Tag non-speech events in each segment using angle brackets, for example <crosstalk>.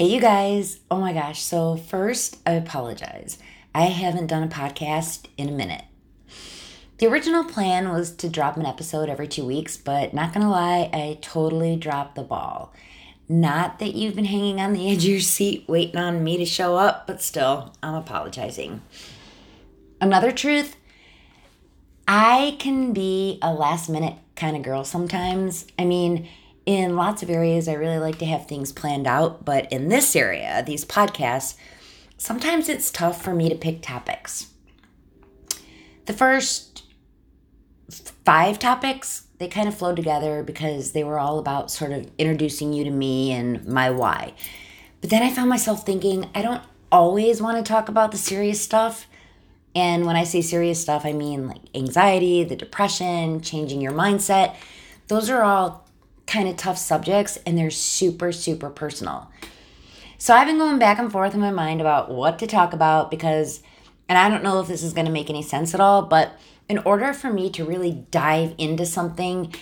Hey, you guys. Oh my gosh. So, first, I apologize. I haven't done a podcast in a minute. The original plan was to drop an episode every two weeks, but not gonna lie, I totally dropped the ball. Not that you've been hanging on the <laughs> edge of your seat waiting on me to show up, but still, I'm apologizing. Another truth I can be a last minute kind of girl sometimes. I mean, in lots of areas, I really like to have things planned out, but in this area, these podcasts, sometimes it's tough for me to pick topics. The first five topics, they kind of flowed together because they were all about sort of introducing you to me and my why. But then I found myself thinking, I don't always want to talk about the serious stuff. And when I say serious stuff, I mean like anxiety, the depression, changing your mindset. Those are all kind of tough subjects and they're super, super personal. So I've been going back and forth in my mind about what to talk about because, and I don't know if this is going to make any sense at all, but in order for me to really dive into something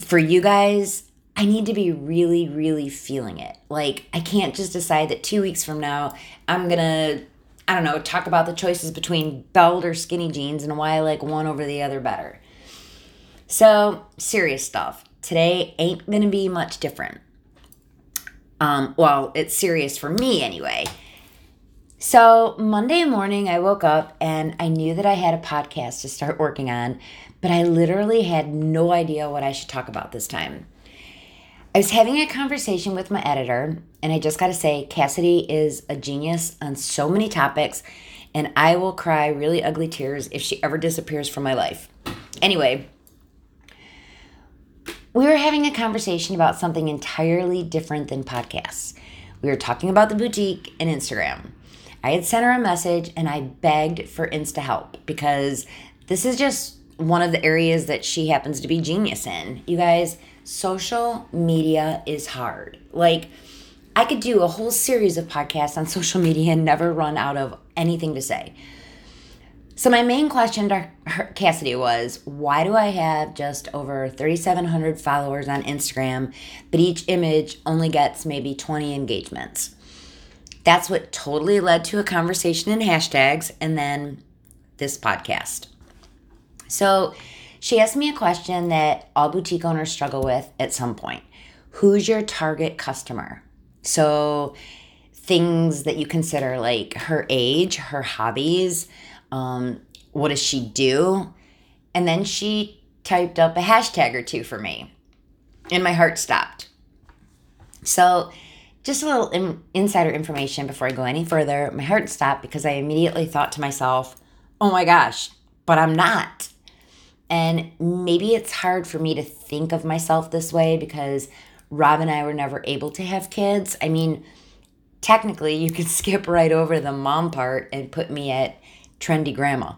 for you guys, I need to be really, really feeling it. Like, I can't just decide that two weeks from now, I'm to, I don't know, talk about the choices between belt or skinny jeans and why I like one over the other better. So, serious stuff. Today ain't to be much different. Um, well, it's serious for me anyway. So, Monday morning, I woke up and I knew that I had a podcast to start working on, but I literally had no idea what I should talk about this time. I was having a conversation with my editor, and I just got to say, Cassidy is a genius on so many topics, and I will cry really ugly tears if she ever disappears from my life. Anyway, we were having a conversation about something entirely different than podcasts. We were talking about the boutique and Instagram. I had sent her a message and I begged for Insta help because this is just one of the areas that she happens to be genius in. You guys, social media is hard. Like, I could do a whole series of podcasts on social media and never run out of anything to say. So, my main question to Cassidy was why do I have just over 3,700 followers on Instagram, but each image only gets maybe 20 engagements? That's what totally led to a conversation in hashtags and then this podcast. So she asked me a question that all boutique owners struggle with at some point Who's your target customer? So things that you consider like her age, her hobbies, um, what does she do? And then she typed up a hashtag or two for me, and my heart stopped. So just a little in, insider information before I go any further. My heart stopped because I immediately thought to myself, oh my gosh, but I'm not. And maybe it's hard for me to think of myself this way because Rob and I were never able to have kids. I mean, technically, you could <laughs> skip right over the mom part and put me at trendy grandma.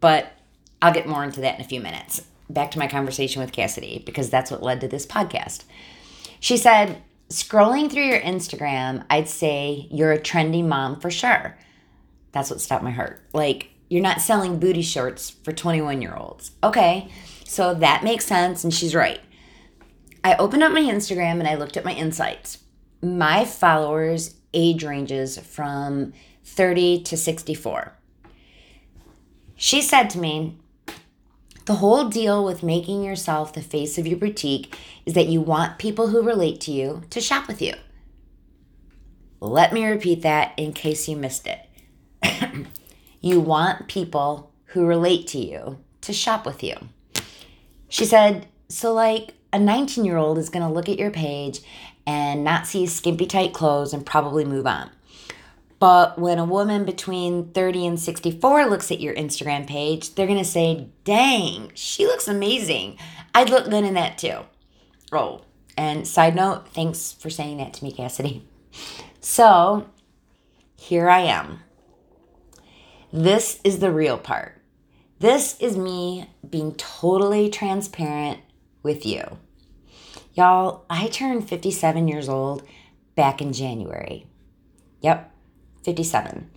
But I'll get more into that in a few minutes. Back to my conversation with Cassidy because that's what led to this podcast. She said, scrolling through your Instagram, I'd say you're a trendy mom for sure. That's what stopped my heart. Like, you're not selling booty shorts for 21 year olds. Okay, so that makes sense, and she's right. I opened up my Instagram and I looked at my insights. My followers' age ranges from 30 to 64. She said to me, the whole deal with making yourself the face of your boutique is that you want people who relate to you to shop with you. Let me repeat that in case you missed it. <clears throat> you want people who relate to you to shop with you. She said, so like a 19 year old is going to look at your page and not see skimpy tight clothes and probably move on. But when a woman between 30 and 64 looks at your Instagram page, they're going to say, dang, she looks amazing. I'd look good in that too. Oh, and side note, thanks for saying that to me, Cassidy. So here I am. This is the real part. This is me being totally transparent with you. Y'all, I turned 57 years old back in January. Yep, 57.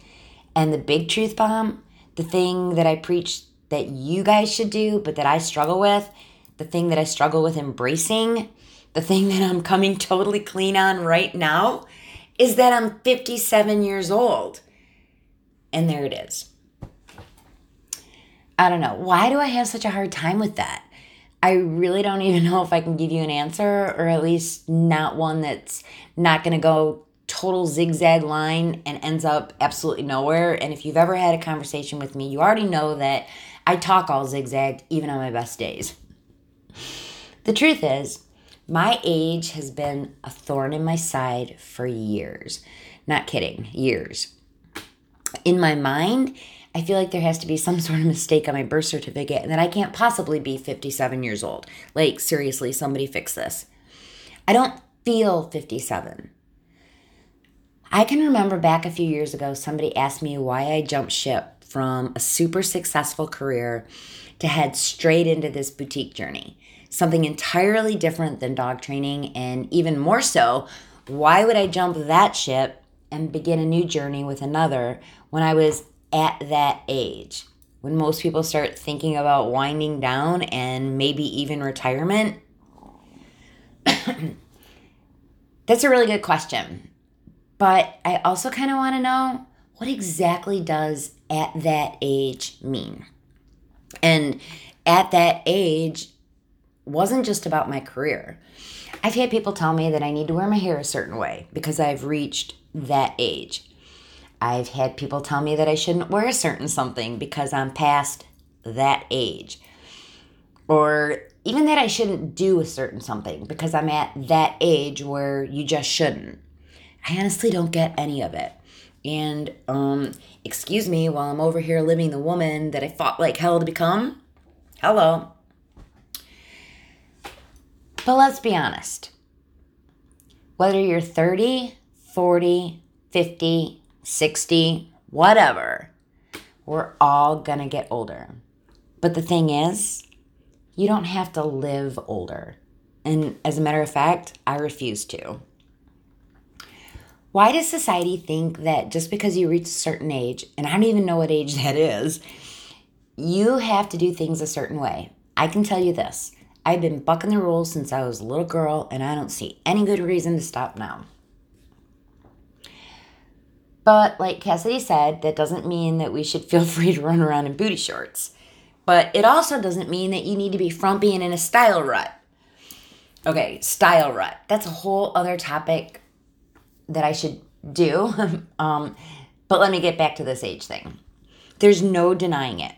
And the big truth bomb, the thing that I preach that you guys should do, but that I struggle with, the thing that I struggle with embracing, the thing that I'm coming <laughs> totally clean on right now, is that I'm 57 years old. And there it is. I don't know. Why do I have such a hard time with that? I really don't even <laughs> know if I can give you an answer, or at least not one that's not going to go total zigzag line and ends up absolutely nowhere. And if you've ever had a conversation with me, you already know that I talk all zigzagged, even on my best days. The truth is, my age has been a thorn in my side for years. Not kidding, years. In my mind, I feel like there has to be some <laughs> sort of mistake on my birth certificate and that I can't possibly be 57 years old. Like, seriously, somebody fix this. I don't feel 57. I can remember back a few years ago, somebody asked me why I jumped ship from a super successful career to head straight into this boutique journey. Something entirely different than dog training, and even more so, why would I jump that ship and begin a new journey with another when I was at that age when most people start thinking about winding down and maybe even retirement? <coughs> That's a really good question. But I also kind of want to know what exactly does at that age mean? And at that age wasn't just about my career. I've had people tell me that I need to wear my hair a certain way because I've reached that age. I've had people tell me that I shouldn't wear a certain something because I'm past that age. Or even that I shouldn't do a certain something because I'm at that age where you just shouldn't. I honestly don't get any of it. And um, excuse me while I'm over here living the woman that I fought like hell to become. Hello. But let's be honest. Whether you're 30, 40, 50, 60, whatever, we're all to get older. But the thing is, you don't have to live older. And as a matter of fact, I refuse to. Why does society think that just because you reach a certain age, and I don't even know what age <laughs> that is, you have to do things a certain way? I can tell you this I've been bucking the rules since I was a little girl, and I don't see any good reason to stop now. But like Cassidy said, that doesn't mean that we should <laughs> feel free to run around in booty shorts. But it also doesn't mean that you need to be frumpy and in a style rut. Okay, style rut. That's a whole other topic that I should do. <laughs> um, but let me get back to this age thing. There's no denying it.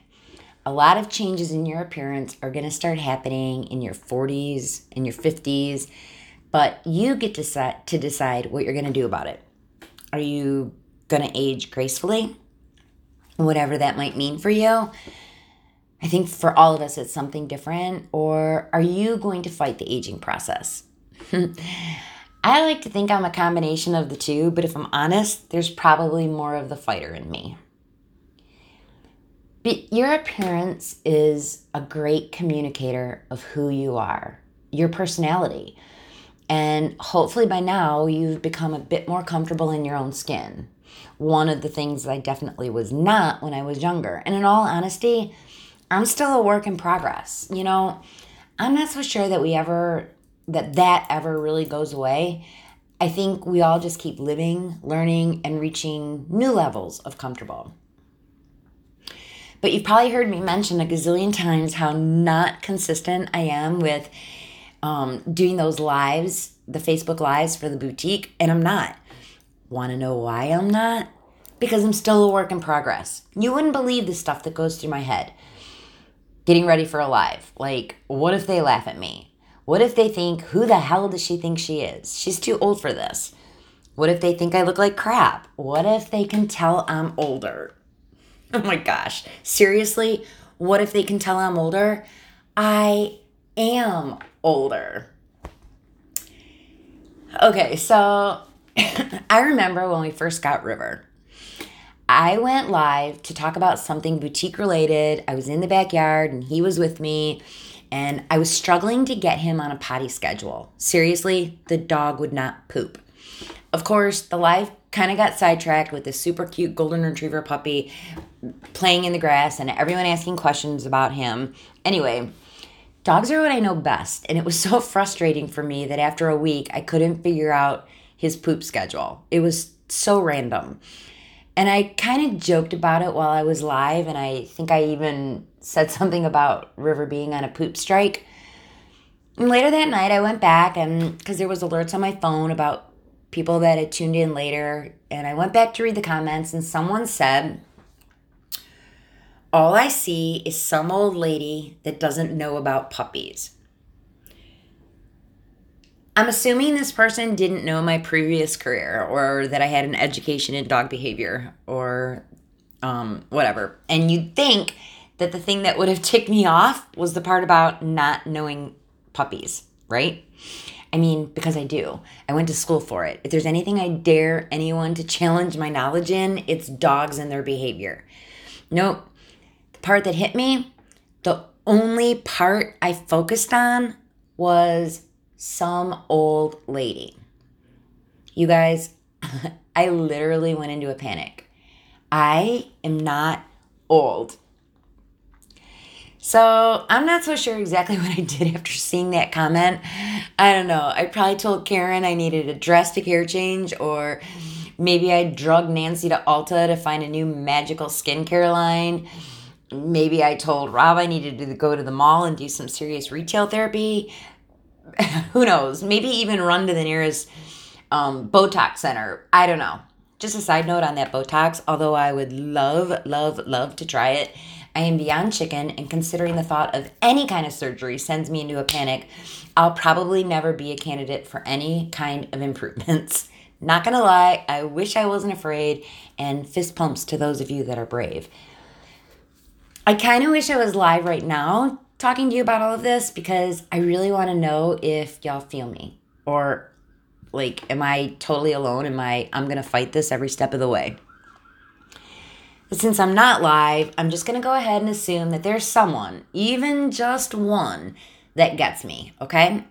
A lot of changes in your appearance are going to start happening in your 40s, in your 50s, but you get to, set, to decide what you're going to do about it. Are you going to age gracefully, whatever that might mean for you. I think for all of us, it's something different. Or are you going to fight the aging process? <laughs> I like to think I'm a combination of the two, but if I'm honest, there's probably more of the fighter in me. But your appearance is a great communicator of who you are, your personality. And hopefully by now you've become a bit more comfortable in your own skin one of the things I definitely was not when I was younger. And in all honesty, I'm still a work in progress. You know, I'm not so sure that we ever, that that ever really goes away. I think we all just keep living, learning, and reaching new levels of comfortable. But you've probably heard me mention a gazillion times how not consistent I am with um, doing those lives, the Facebook lives for the boutique, and I'm not. Want to know why I'm not? Because I'm still a work in progress. You wouldn't believe the stuff that goes through my head. Getting ready for a live. Like, what if they laugh at me? What if they think, who the hell does she think she is? She's too old for this. What if they think I look like crap? What if they can tell I'm older? <laughs> Oh my gosh. Seriously? What if they can tell I'm older? I am older. Okay, so <laughs> I remember when we first got River. I went live to talk about something boutique related. I was in the backyard and he was with me, and I was struggling to get him on a potty schedule. Seriously, the dog would not poop. Of course, the live kind of got sidetracked with this super cute golden retriever puppy playing in the grass and everyone asking questions about him. Anyway, dogs are what I know best, and it was <laughs> so frustrating for me that after a week I couldn't figure out his poop schedule. It was so random. And I kind of joked about it while I was live, and I think I even said something about River being on a poop strike. And later that night, I went back, and because there was alerts on my phone about people that had tuned in later, and I went back to read the comments, and someone said, All I see is some old lady that doesn't know about puppies. I'm assuming this person didn't know my previous career or that I had an education in dog behavior or um, whatever. And you'd think that the thing that would have <laughs> ticked me off was the part about not knowing puppies, right? I mean, because I do. I went to school for it. If there's anything I dare anyone to challenge my knowledge in, it's dogs and their behavior. Nope. The part that hit me, the only part I focused on was some old lady. You guys, <laughs> I literally went into a panic. I am not old. So I'm not so sure exactly <laughs> what I did after seeing that comment. I don't know. I probably told Karen I needed a drastic hair change, or maybe I drugged Nancy to Ulta to find a new magical skincare line. Maybe I told Rob I needed to go to the mall and do some serious retail therapy. <laughs> who knows? Maybe even run to the nearest um, Botox center. I don't know. Just a side note on that Botox, although I would love, love, love to try it, I am beyond chicken, and considering the thought of any kind of surgery sends me into a panic, I'll probably never be a candidate for any kind of improvements. <laughs> Not gonna lie, I wish I wasn't afraid, and fist pumps to those of you that are brave. I kind of wish I was live right now talking to you about all of this because I really want to know if y'all feel me or like am I totally alone? Am I I'm going to fight this every step of the way. But since I'm not live, I'm just going to go ahead and assume that there's someone, even just one, that gets me, okay?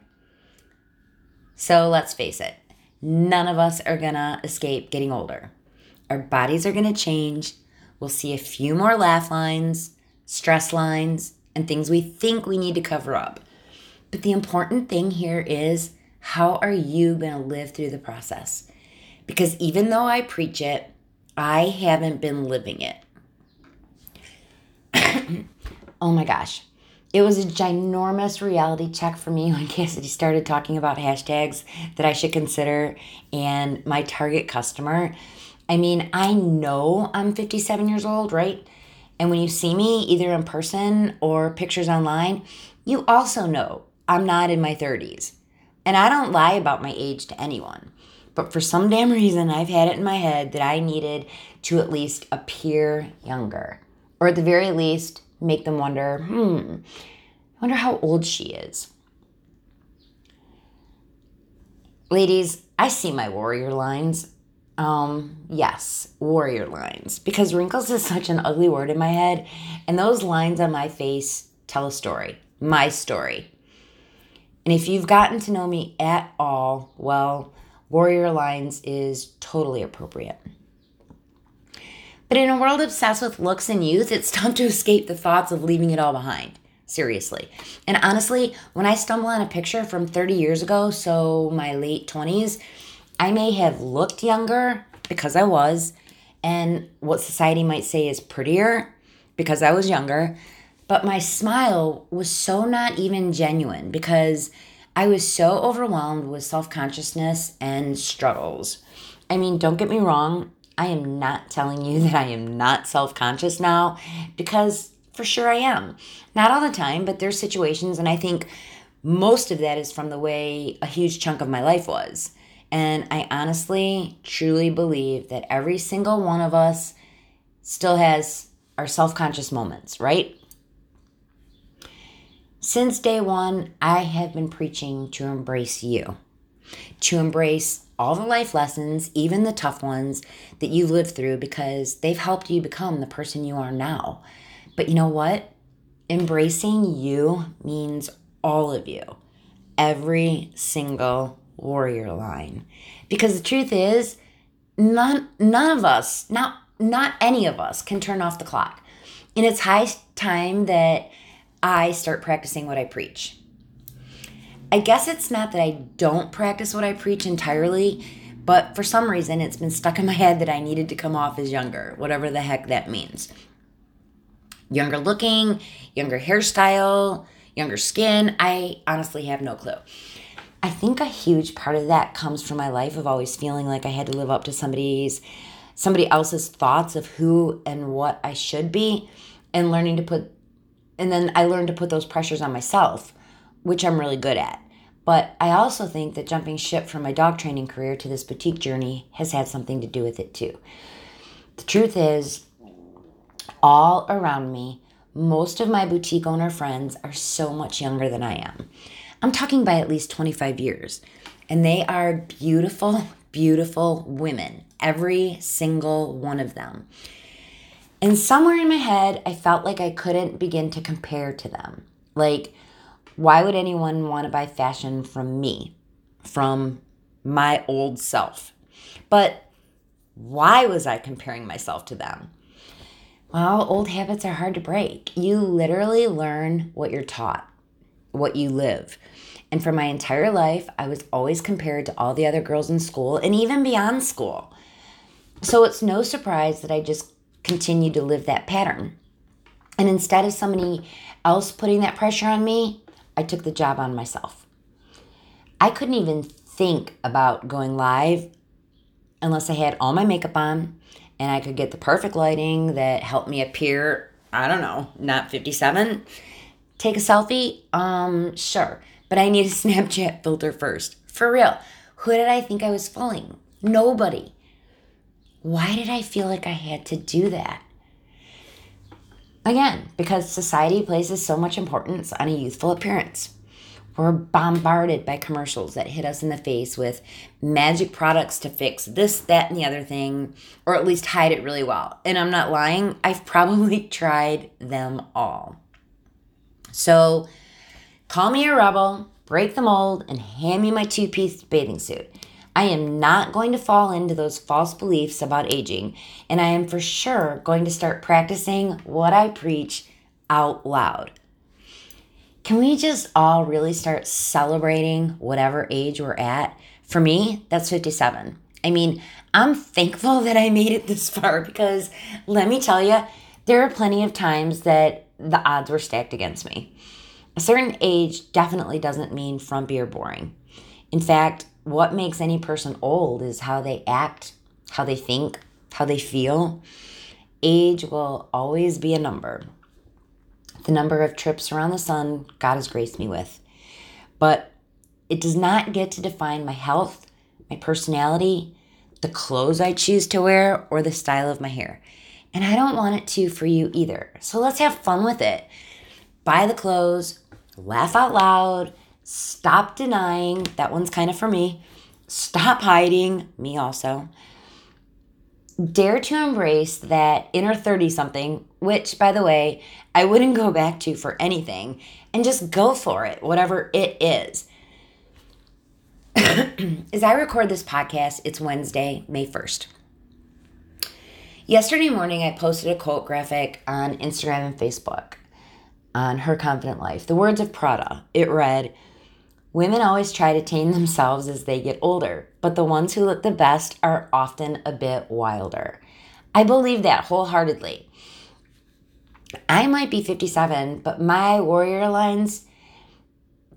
So let's face it. None of us are going to escape getting older. Our bodies are going to change. We'll see a few more laugh lines, stress lines, and things we think we need to cover up. But the important thing here is how are you going to live through the process? Because even though I preach it, I haven't been living it. <coughs> oh my gosh. It was a ginormous reality check for me when <laughs> Cassidy started talking about hashtags that I should consider and my target customer. I mean, I know I'm 57 years old, right? And when you see me either in person or pictures online, you also know I'm not in my 30s. And I don't lie about my age to anyone. But for some damn reason, I've had it in my head that I needed to at least appear younger. Or at the very least, make them wonder, hmm, I wonder how old she is. Ladies, I see my warrior lines. Um, yes, warrior lines. Because wrinkles is such an ugly word in my head, and those lines on my face tell a story, my story. And if you've gotten to know me at all, well, warrior lines is totally appropriate. But in a world obsessed with looks and youth, it's tough to escape the thoughts of leaving it all behind. Seriously. And honestly, when I stumble on a picture from 30 years ago, so my late 20s, I may have looked younger because I was, and what society might say is prettier because I was younger, but my smile was so not even genuine because I was so overwhelmed with self consciousness and struggles. I mean, don't get me wrong, I am not telling you <laughs> that I am not self conscious now because for sure I am. Not all the time, but there's situations, and I think most of that is from the way a huge chunk of my life was. And I honestly, truly believe that every single one of us still has our self conscious moments, right? Since day one, I have been preaching to embrace you, to embrace all the life lessons, even the tough ones that you've lived through, because they've helped you become the person you are now. But you know what? Embracing you means all of you, every single warrior line. Because the truth is, none none of us, not not any of us can turn off the clock. And it's high time that I start practicing what I preach. I guess it's not that I don't practice what I preach entirely, But for some reason, it's been stuck in my head that I needed to come off as younger, whatever the heck that means. Younger looking, younger hairstyle, younger skin. I honestly have no clue. I think a huge part of that comes from my life of always feeling like I had to live up to somebody's somebody else's thoughts of who and what I should be and learning to put and then I learned to put those pressures on myself, which I'm really good at. But I also think that jumping ship from my dog training career to this boutique journey has had something to do with it too. The truth is, all around me, most of my boutique owner friends are so much younger than I am. I'm talking by at least 25 years. And they are beautiful, <laughs> beautiful women, every single one of them. And somewhere in my head, I felt like I couldn't begin to compare to them. Like, why would anyone want to buy fashion from me, from my old self? But why was I comparing myself to them? Well, old habits are hard to break. You literally learn what you're taught, what you live. And for my entire life, I was always compared to all the other girls in school and even beyond school. So it's no surprise that I just continued to live that pattern. And instead of somebody else putting that pressure on me, I took the job on myself. I couldn't even think about going live unless I had all my makeup on and I could get the perfect lighting that helped me appear, I don't know, not 57. Take a selfie? Um, sure. But I need a <laughs> Snapchat filter first. For real. Who did I think I was fooling? Nobody. Why did I feel like I had to do that? Again, because society places so much importance on a youthful appearance. We're bombarded by commercials that hit us in the face with magic products to fix this, that, and the other thing, or at least hide it really well. And I'm not lying, I've probably <laughs> tried them all. So call me a rebel, break the mold, and hand me my two piece bathing suit. I am not going to fall into those false beliefs about aging, and I am for sure going to start practicing what I preach out loud. Can we just all really start celebrating whatever age we're at? For me, that's 57. I mean, I'm thankful <laughs> that I made it this far because let me tell you, there are plenty of times that the odds were stacked against me. A certain age definitely doesn't mean frumpy or boring. In fact, what makes any person old is how they act, how they think, how they feel. Age will always be a number. The number of trips around the sun God has graced me with. But it does not get to define my health, my personality, the clothes I choose to wear, or the style of my hair. And I don't want it to for you either. So let's have fun with it. Buy the clothes, laugh out loud, Stop denying. That one's kind of for me. Stop hiding. Me also. Dare to embrace that inner 30 something, which, by the way, I wouldn't go back to for anything, and just go for it, whatever it is. <coughs> As I record this podcast, it's Wednesday, May 1st. Yesterday morning, I posted a quote graphic on Instagram and Facebook on Her Confident Life. The words of Prada. It read, Women always try to tame themselves as they get older, but the ones who look the best are often a bit wilder. I believe that wholeheartedly. I might be 57, but my warrior lines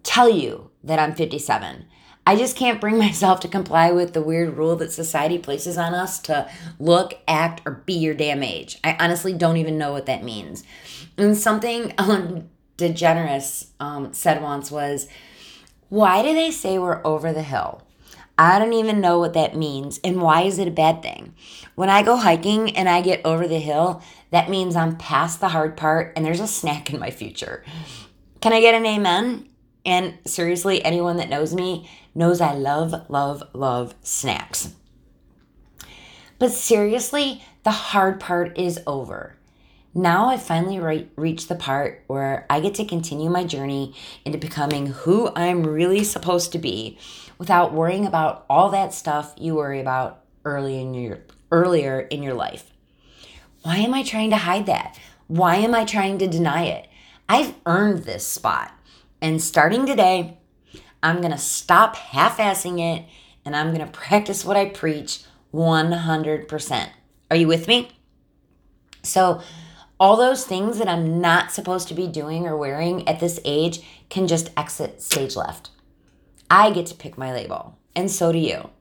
tell you that I'm 57. I just can't bring <laughs> myself to comply with the weird rule that society places on us to look, act, or be your damn age. I honestly don't even know what that means. And something <laughs> um, DeGeneres um, said once was, why do they say we're over the hill? I don't even know what that means. And why is it a bad thing? When I go hiking and I get over the hill, that means I'm past the hard part and there's a snack in my future. Can I get an amen? And seriously, anyone that knows me knows I love, love, love snacks. But seriously, the hard part is over. Now I finally re- reached the part where I get to continue my journey into becoming who I'm really supposed to be without worrying about all that stuff you worry about early in your earlier in your life. Why am I trying to hide that? Why am I trying to deny it? I've earned this spot. And starting today, I'm going to stop half assing it and I'm going to practice what I preach 100%. Are you with me? So, all those things that I'm not supposed to be doing or wearing at this age can just exit stage left. I get to pick my label, and so do you.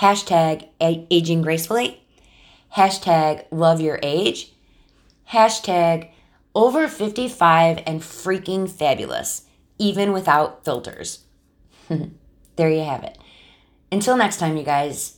Hashtag aging gracefully. Hashtag love your age. Hashtag over 55 and freaking fabulous, even without filters. <laughs> there you have it. Until next time, you guys,